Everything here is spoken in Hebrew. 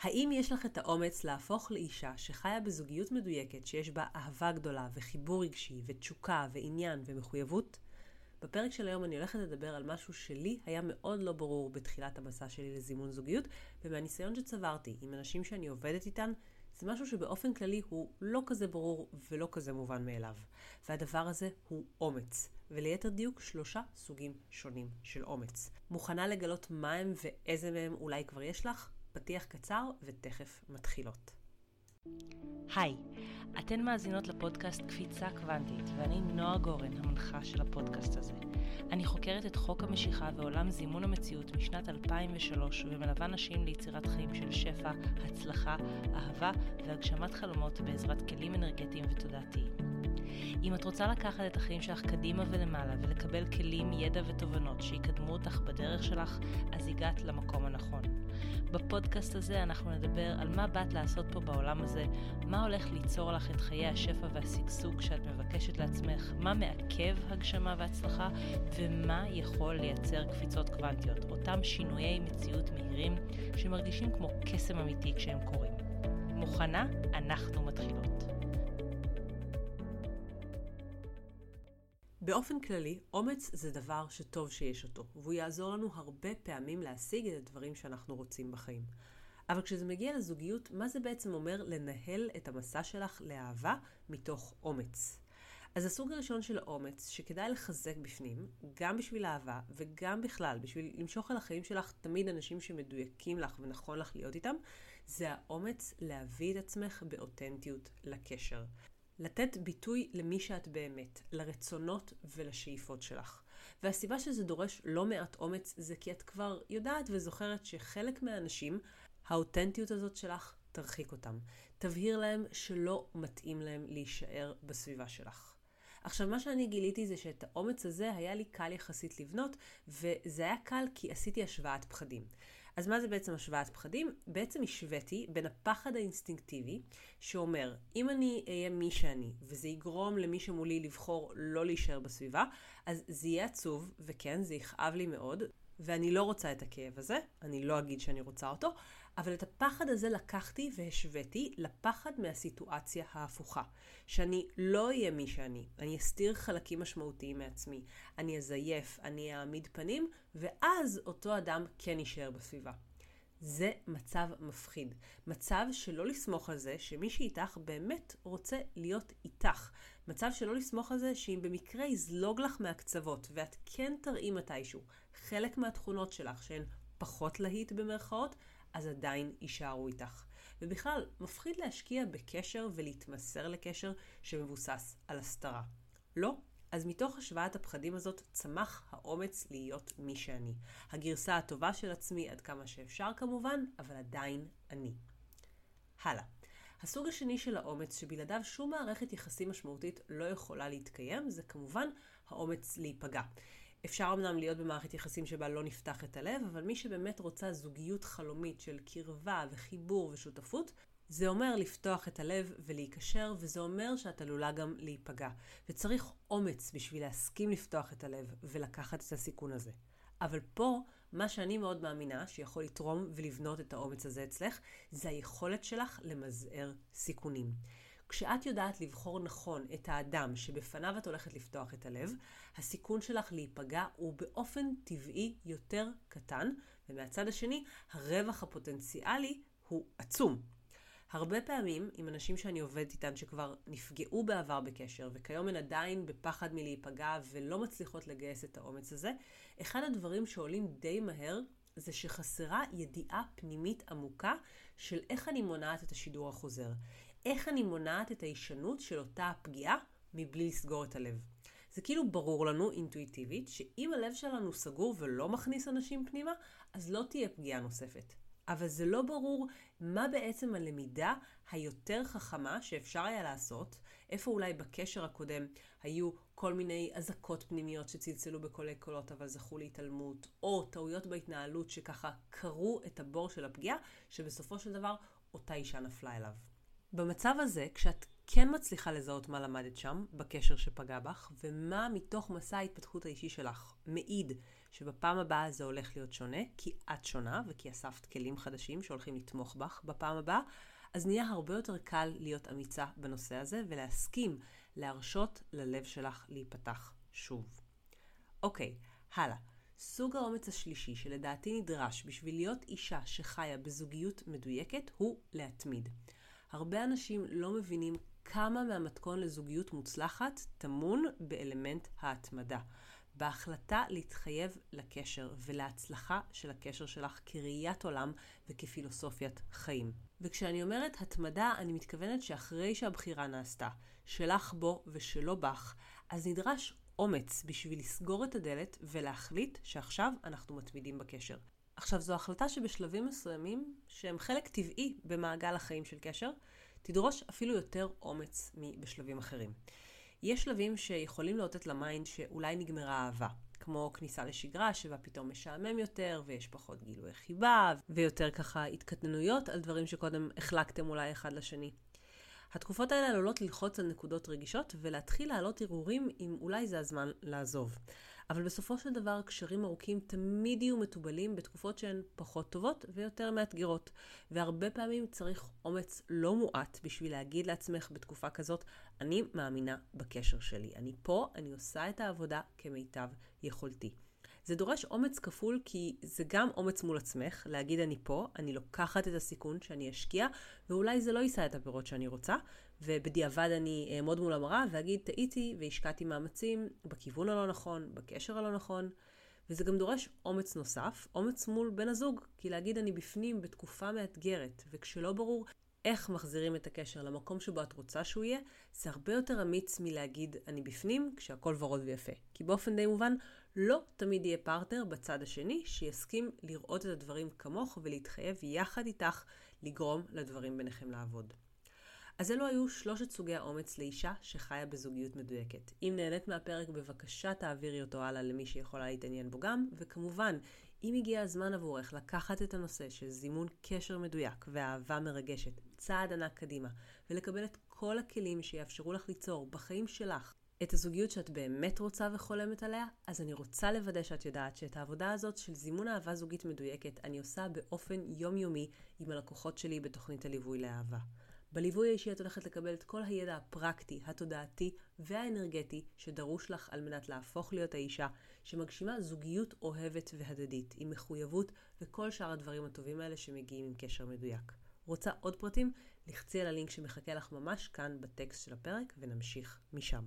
האם יש לך את האומץ להפוך לאישה שחיה בזוגיות מדויקת שיש בה אהבה גדולה וחיבור רגשי ותשוקה ועניין ומחויבות? בפרק של היום אני הולכת לדבר על משהו שלי היה מאוד לא ברור בתחילת המסע שלי לזימון זוגיות, ומהניסיון שצברתי עם אנשים שאני עובדת איתן, זה משהו שבאופן כללי הוא לא כזה ברור ולא כזה מובן מאליו. והדבר הזה הוא אומץ, וליתר דיוק שלושה סוגים שונים של אומץ. מוכנה לגלות מה הם ואיזה מהם אולי כבר יש לך? פתיח קצר ותכף מתחילות. היי, אתן מאזינות לפודקאסט קפיצה קוונטית, ואני נועה גורן, המנחה של הפודקאסט הזה. אני חוקרת את חוק המשיכה ועולם זימון המציאות משנת 2003, ומלווה נשים ליצירת חיים של שפע, הצלחה, אהבה והגשמת חלומות בעזרת כלים אנרגטיים ותודעתיים. אם את רוצה לקחת את החיים שלך קדימה ולמעלה ולקבל כלים, ידע ותובנות שיקדמו אותך בדרך שלך, אז הגעת למקום הנכון. בפודקאסט הזה אנחנו נדבר על מה באת לעשות פה בעולם הזה, מה הולך ליצור לך את חיי השפע והשגשוג שאת מבקשת לעצמך, מה מעכב הגשמה והצלחה, ומה יכול לייצר קפיצות קוונטיות, אותם שינויי מציאות מהירים שמרגישים כמו קסם אמיתי כשהם קורים. מוכנה? אנחנו מתחילות. באופן כללי, אומץ זה דבר שטוב שיש אותו, והוא יעזור לנו הרבה פעמים להשיג את הדברים שאנחנו רוצים בחיים. אבל כשזה מגיע לזוגיות, מה זה בעצם אומר לנהל את המסע שלך לאהבה מתוך אומץ? אז הסוג הראשון של האומץ, שכדאי לחזק בפנים, גם בשביל אהבה וגם בכלל, בשביל למשוך על החיים שלך תמיד אנשים שמדויקים לך ונכון לך להיות איתם, זה האומץ להביא את עצמך באותנטיות לקשר. לתת ביטוי למי שאת באמת, לרצונות ולשאיפות שלך. והסיבה שזה דורש לא מעט אומץ זה כי את כבר יודעת וזוכרת שחלק מהאנשים, האותנטיות הזאת שלך תרחיק אותם. תבהיר להם שלא מתאים להם להישאר בסביבה שלך. עכשיו, מה שאני גיליתי זה שאת האומץ הזה היה לי קל יחסית לבנות, וזה היה קל כי עשיתי השוואת פחדים. אז מה זה בעצם השוואת פחדים? בעצם השוויתי בין הפחד האינסטינקטיבי, שאומר, אם אני אהיה מי שאני, וזה יגרום למי שמולי לבחור לא להישאר בסביבה, אז זה יהיה עצוב, וכן, זה יכאב לי מאוד, ואני לא רוצה את הכאב הזה, אני לא אגיד שאני רוצה אותו, אבל את הפחד הזה לקחתי והשוויתי לפחד מהסיטואציה ההפוכה. שאני לא אהיה מי שאני, אני אסתיר חלקים משמעותיים מעצמי, אני אזייף, אני אעמיד פנים, ואז אותו אדם כן יישאר בסביבה. זה מצב מפחיד. מצב שלא לסמוך על זה שמי שאיתך באמת רוצה להיות איתך. מצב שלא לסמוך על זה שאם במקרה יזלוג לך מהקצוות ואת כן תראי מתישהו חלק מהתכונות שלך שהן פחות להיט במרכאות, אז עדיין יישארו איתך. ובכלל, מפחיד להשקיע בקשר ולהתמסר לקשר שמבוסס על הסתרה. לא? אז מתוך השוואת הפחדים הזאת צמח האומץ להיות מי שאני. הגרסה הטובה של עצמי עד כמה שאפשר כמובן, אבל עדיין אני. הלאה. הסוג השני של האומץ, שבלעדיו שום מערכת יחסים משמעותית לא יכולה להתקיים, זה כמובן האומץ להיפגע. אפשר אמנם להיות במערכת יחסים שבה לא נפתח את הלב, אבל מי שבאמת רוצה זוגיות חלומית של קרבה וחיבור ושותפות, זה אומר לפתוח את הלב ולהיקשר, וזה אומר שאת עלולה גם להיפגע. וצריך אומץ בשביל להסכים לפתוח את הלב ולקחת את הסיכון הזה. אבל פה, מה שאני מאוד מאמינה שיכול לתרום ולבנות את האומץ הזה אצלך, זה היכולת שלך למזער סיכונים. כשאת יודעת לבחור נכון את האדם שבפניו את הולכת לפתוח את הלב, הסיכון שלך להיפגע הוא באופן טבעי יותר קטן, ומהצד השני, הרווח הפוטנציאלי הוא עצום. הרבה פעמים עם אנשים שאני עובדת איתן שכבר נפגעו בעבר בקשר וכיום הן עדיין בפחד מלהיפגע ולא מצליחות לגייס את האומץ הזה, אחד הדברים שעולים די מהר זה שחסרה ידיעה פנימית עמוקה של איך אני מונעת את השידור החוזר. איך אני מונעת את ההישנות של אותה הפגיעה מבלי לסגור את הלב. זה כאילו ברור לנו אינטואיטיבית שאם הלב שלנו סגור ולא מכניס אנשים פנימה, אז לא תהיה פגיעה נוספת. אבל זה לא ברור מה בעצם הלמידה היותר חכמה שאפשר היה לעשות, איפה אולי בקשר הקודם היו כל מיני אזעקות פנימיות שצלצלו בקולי קולות אבל זכו להתעלמות, או טעויות בהתנהלות שככה קרו את הבור של הפגיעה, שבסופו של דבר אותה אישה נפלה אליו. במצב הזה, כשאת כן מצליחה לזהות מה למדת שם, בקשר שפגע בך, ומה מתוך מסע ההתפתחות האישי שלך מעיד שבפעם הבאה זה הולך להיות שונה, כי את שונה וכי אספת כלים חדשים שהולכים לתמוך בך בפעם הבאה, אז נהיה הרבה יותר קל להיות אמיצה בנושא הזה ולהסכים להרשות ללב שלך להיפתח שוב. אוקיי, הלאה. סוג האומץ השלישי שלדעתי נדרש בשביל להיות אישה שחיה בזוגיות מדויקת הוא להתמיד. הרבה אנשים לא מבינים כמה מהמתכון לזוגיות מוצלחת טמון באלמנט ההתמדה. בהחלטה להתחייב לקשר ולהצלחה של הקשר שלך כראיית עולם וכפילוסופיית חיים. וכשאני אומרת התמדה, אני מתכוונת שאחרי שהבחירה נעשתה, שלך בו ושלא בך, אז נדרש אומץ בשביל לסגור את הדלת ולהחליט שעכשיו אנחנו מתמידים בקשר. עכשיו, זו החלטה שבשלבים מסוימים, שהם חלק טבעי במעגל החיים של קשר, תדרוש אפילו יותר אומץ מבשלבים אחרים. יש שלבים שיכולים לאותת ל mind שאולי נגמרה אהבה, כמו כניסה לשגרה שבה פתאום משעמם יותר ויש פחות גילוי חיבה ויותר ככה התקטננויות על דברים שקודם החלקתם אולי אחד לשני. התקופות האלה עלולות ללחוץ על נקודות רגישות ולהתחיל להעלות הרהורים אם אולי זה הזמן לעזוב. אבל בסופו של דבר קשרים ארוכים תמיד יהיו מתובלים בתקופות שהן פחות טובות ויותר מאתגרות. והרבה פעמים צריך אומץ לא מועט בשביל להגיד לעצמך בתקופה כזאת, אני מאמינה בקשר שלי. אני פה, אני עושה את העבודה כמיטב יכולתי. זה דורש אומץ כפול כי זה גם אומץ מול עצמך, להגיד אני פה, אני לוקחת את הסיכון שאני אשקיע, ואולי זה לא יישא את הפירות שאני רוצה, ובדיעבד אני אעמוד מול המראה ואגיד טעיתי והשקעתי מאמצים בכיוון הלא נכון, בקשר הלא נכון. וזה גם דורש אומץ נוסף, אומץ מול בן הזוג, כי להגיד אני בפנים בתקופה מאתגרת, וכשלא ברור איך מחזירים את הקשר למקום שבו את רוצה שהוא יהיה, זה הרבה יותר אמיץ מלהגיד אני בפנים כשהכול ורוד ויפה. כי באופן די מובן, לא תמיד יהיה פרטנר בצד השני שיסכים לראות את הדברים כמוך ולהתחייב יחד איתך לגרום לדברים ביניכם לעבוד. אז אלו היו שלושת סוגי האומץ לאישה שחיה בזוגיות מדויקת. אם נהנית מהפרק, בבקשה תעבירי אותו הלאה למי שיכולה להתעניין בו גם, וכמובן, אם הגיע הזמן עבורך לקחת את הנושא של זימון קשר מדויק ואהבה מרגשת צעד ענק קדימה, ולקבל את כל הכלים שיאפשרו לך ליצור בחיים שלך את הזוגיות שאת באמת רוצה וחולמת עליה, אז אני רוצה לוודא שאת יודעת שאת העבודה הזאת של זימון אהבה זוגית מדויקת אני עושה באופן יומיומי עם הלקוחות שלי בתוכנית הליווי לאהבה. בליווי האישי את הולכת לקבל את כל הידע הפרקטי, התודעתי והאנרגטי שדרוש לך על מנת להפוך להיות האישה שמגשימה זוגיות אוהבת והדדית, עם מחויבות וכל שאר הדברים הטובים האלה שמגיעים עם קשר מדויק. רוצה עוד פרטים? לחצי על הלינק שמחכה לך ממש כאן בטקסט של הפרק ונמשיך משם.